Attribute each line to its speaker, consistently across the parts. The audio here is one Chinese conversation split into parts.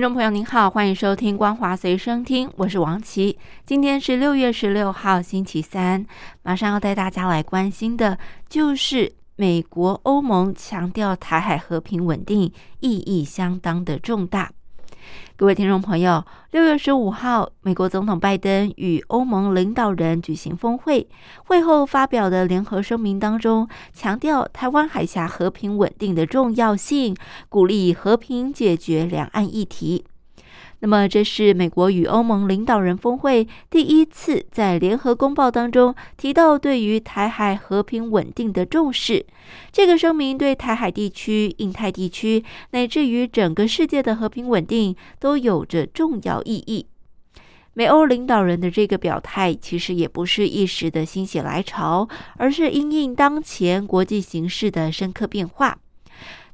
Speaker 1: 听众朋友您好，欢迎收听《光华随身听》，我是王琦。今天是六月十六号，星期三。马上要带大家来关心的，就是美国、欧盟强调台海和平稳定，意义相当的重大。各位听众朋友，六月十五号，美国总统拜登与欧盟领导人举行峰会，会后发表的联合声明当中，强调台湾海峡和平稳定的重要性，鼓励和平解决两岸议题。那么，这是美国与欧盟领导人峰会第一次在联合公报当中提到对于台海和平稳定的重视。这个声明对台海地区、印太地区乃至于整个世界的和平稳定都有着重要意义。美欧领导人的这个表态，其实也不是一时的心血来潮，而是因应当前国际形势的深刻变化。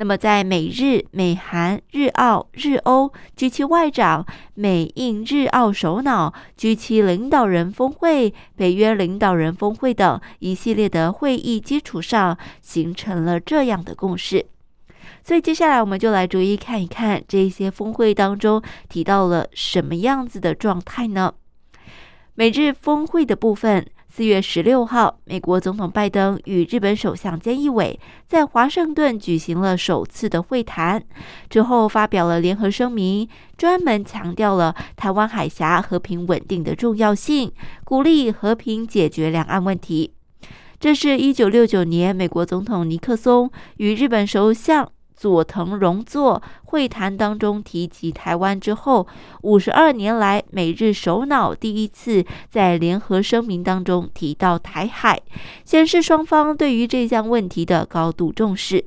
Speaker 1: 那么，在美日、美韩、日澳、日欧 G7 外长、美印日澳首脑 G7 领导人峰会、北约领导人峰会等一系列的会议基础上，形成了这样的共识。所以，接下来我们就来逐一看一看这些峰会当中提到了什么样子的状态呢？美日峰会的部分。四月十六号，美国总统拜登与日本首相菅义伟在华盛顿举行了首次的会谈，之后发表了联合声明，专门强调了台湾海峡和平稳定的重要性，鼓励和平解决两岸问题。这是一九六九年美国总统尼克松与日本首相。佐藤荣作会谈当中提及台湾之后，五十二年来美日首脑第一次在联合声明当中提到台海，显示双方对于这项问题的高度重视。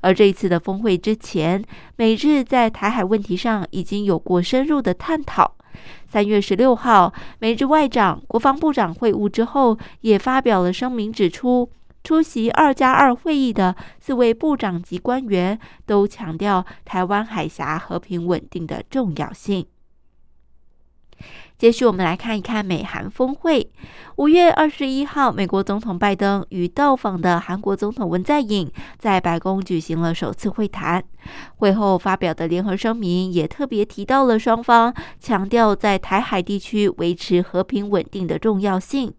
Speaker 1: 而这一次的峰会之前，美日在台海问题上已经有过深入的探讨。三月十六号，美日外长、国防部长会晤之后，也发表了声明，指出。出席二加二会议的四位部长级官员都强调台湾海峡和平稳定的重要性。接续，我们来看一看美韩峰会。五月二十一号，美国总统拜登与到访的韩国总统文在寅在白宫举行了首次会谈。会后发表的联合声明也特别提到了双方强调在台海地区维持和平稳定的重要性。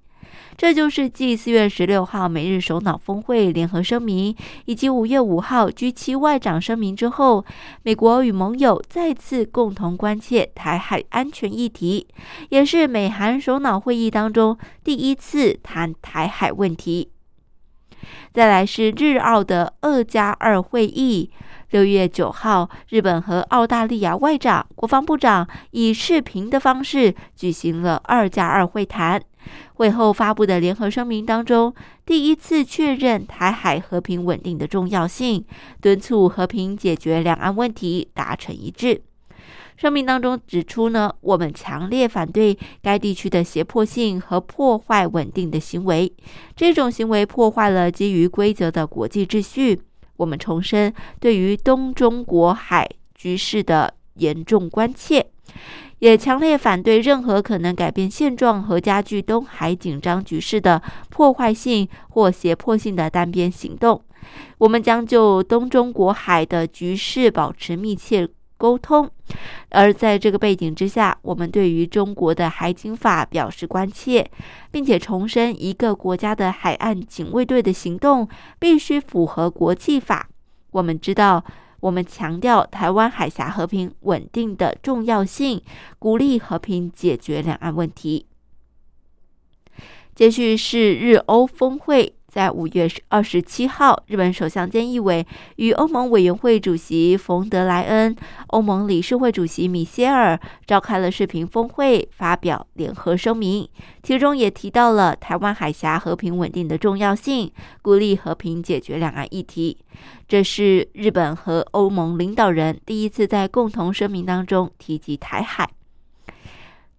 Speaker 1: 这就是继四月十六号美日首脑峰会联合声明，以及五月五号 G7 外长声明之后，美国与盟友再次共同关切台海安全议题，也是美韩首脑会议当中第一次谈台海问题。再来是日澳的二加二会议。六月九号，日本和澳大利亚外长、国防部长以视频的方式举行了二加二会谈。会后发布的联合声明当中，第一次确认台海和平稳定的重要性，敦促和平解决两岸问题达成一致。声明当中指出呢，我们强烈反对该地区的胁迫性和破坏稳定的行为，这种行为破坏了基于规则的国际秩序。我们重申对于东中国海局势的严重关切，也强烈反对任何可能改变现状和加剧东海紧张局势的破坏性或胁迫性的单边行动。我们将就东中国海的局势保持密切沟通，而在这个背景之下，我们对于中国的海警法表示关切，并且重申一个国家的海岸警卫队的行动必须符合国际法。我们知道，我们强调台湾海峡和平稳定的重要性，鼓励和平解决两岸问题。接续是日欧峰会。在五月二十七号，日本首相菅义伟与欧盟委员会主席冯德莱恩、欧盟理事会主席米歇尔召开了视频峰会，发表联合声明，其中也提到了台湾海峡和平稳定的重要性，鼓励和平解决两岸议题。这是日本和欧盟领导人第一次在共同声明当中提及台海。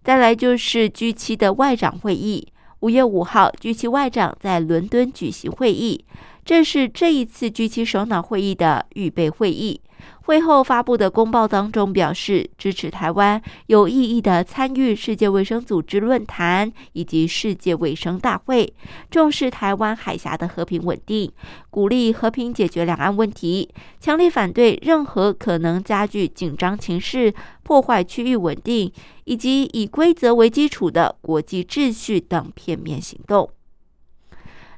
Speaker 1: 再来就是 G7 的外长会议，五月五号，G7 外长在伦敦举行会议，这是这一次 G7 首脑会议的预备会议。会后发布的公报当中表示，支持台湾有意义的参与世界卫生组织论坛以及世界卫生大会，重视台湾海峡的和平稳定，鼓励和平解决两岸问题，强烈反对任何可能加剧紧张情势、破坏区域稳定以及以规则为基础的国际秩序等片面行动。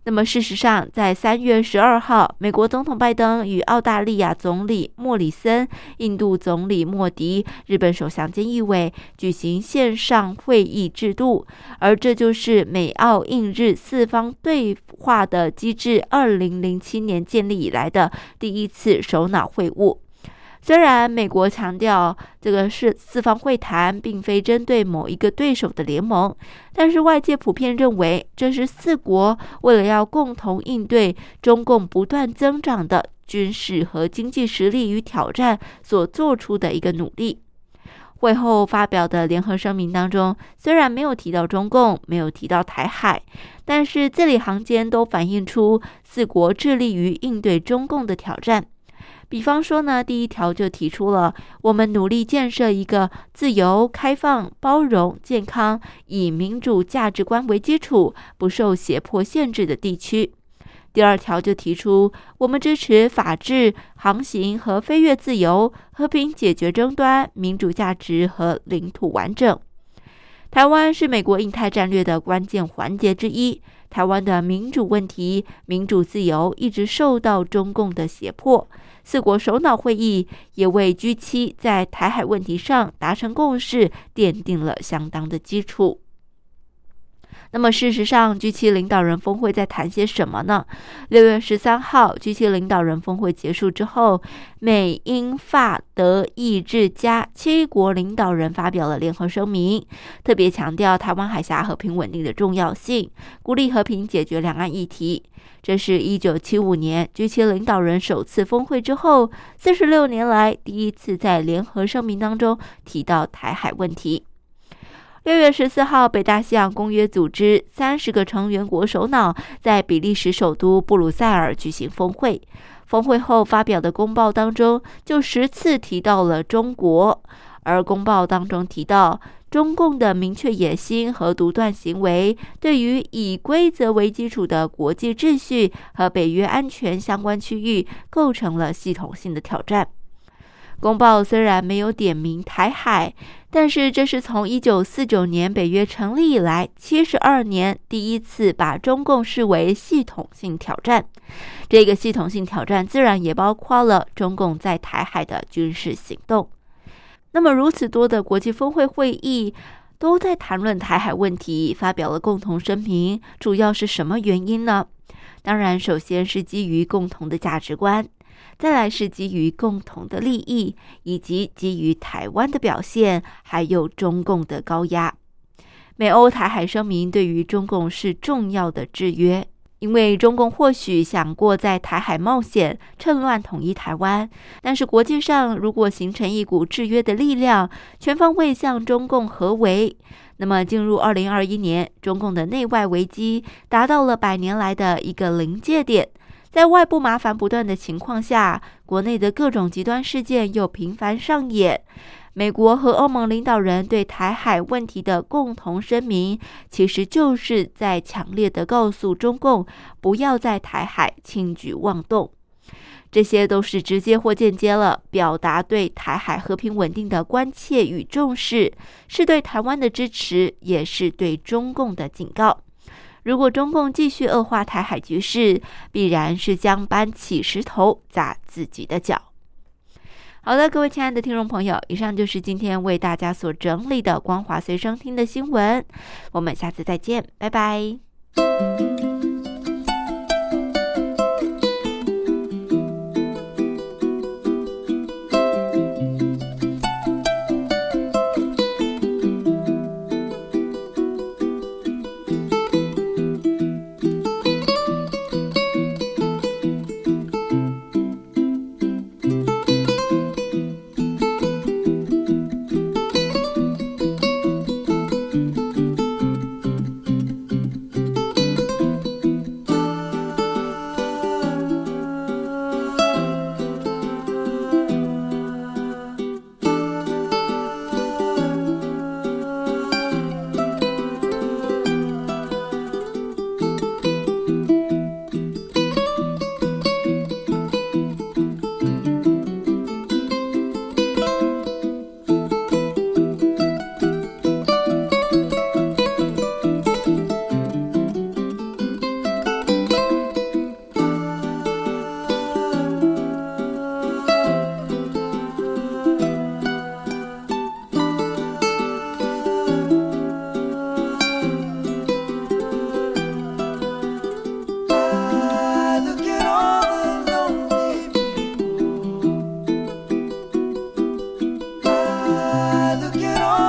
Speaker 1: 那么，事实上，在三月十二号，美国总统拜登与澳大利亚总理莫里森、印度总理莫迪、日本首相菅义伟举行线上会议制度，而这就是美澳印日四方对话的机制二零零七年建立以来的第一次首脑会晤。虽然美国强调这个是四方会谈，并非针对某一个对手的联盟，但是外界普遍认为这是四国为了要共同应对中共不断增长的军事和经济实力与挑战所做出的一个努力。会后发表的联合声明当中，虽然没有提到中共，没有提到台海，但是字里行间都反映出四国致力于应对中共的挑战。比方说呢，第一条就提出了我们努力建设一个自由、开放、包容、健康，以民主价值观为基础、不受胁迫限制的地区。第二条就提出我们支持法治、航行和飞越自由、和平解决争端、民主价值和领土完整。台湾是美国印太战略的关键环节之一，台湾的民主问题、民主自由一直受到中共的胁迫。四国首脑会议也为 G7 在台海问题上达成共识奠定了相当的基础。那么，事实上，G7 领导人峰会在谈些什么呢？六月十三号，G7 领导人峰会结束之后，美、英、法、德、意、日、加七国领导人发表了联合声明，特别强调台湾海峡和平稳定的重要性，鼓励和平解决两岸议题。这是一九七五年 G7 领导人首次峰会之后，四十六年来第一次在联合声明当中提到台海问题。六月十四号，北大西洋公约组织三十个成员国首脑在比利时首都布鲁塞尔举行峰会。峰会后发表的公报当中，就十次提到了中国，而公报当中提到中共的明确野心和独断行为，对于以规则为基础的国际秩序和北约安全相关区域，构成了系统性的挑战。公报虽然没有点名台海，但是这是从一九四九年北约成立以来七十二年第一次把中共视为系统性挑战。这个系统性挑战自然也包括了中共在台海的军事行动。那么，如此多的国际峰会会议都在谈论台海问题，发表了共同声明，主要是什么原因呢？当然，首先是基于共同的价值观。再来是基于共同的利益，以及基于台湾的表现，还有中共的高压。美欧台海声明对于中共是重要的制约，因为中共或许想过在台海冒险，趁乱统一台湾。但是国际上如果形成一股制约的力量，全方位向中共合围，那么进入二零二一年，中共的内外危机达到了百年来的一个临界点。在外部麻烦不断的情况下，国内的各种极端事件又频繁上演。美国和欧盟领导人对台海问题的共同声明，其实就是在强烈的告诉中共，不要在台海轻举妄动。这些都是直接或间接了表达对台海和平稳定的关切与重视，是对台湾的支持，也是对中共的警告。如果中共继续恶化台海局势，必然是将搬起石头砸自己的脚。好的，各位亲爱的听众朋友，以上就是今天为大家所整理的光华随声听的新闻。我们下次再见，拜拜。
Speaker 2: Get on.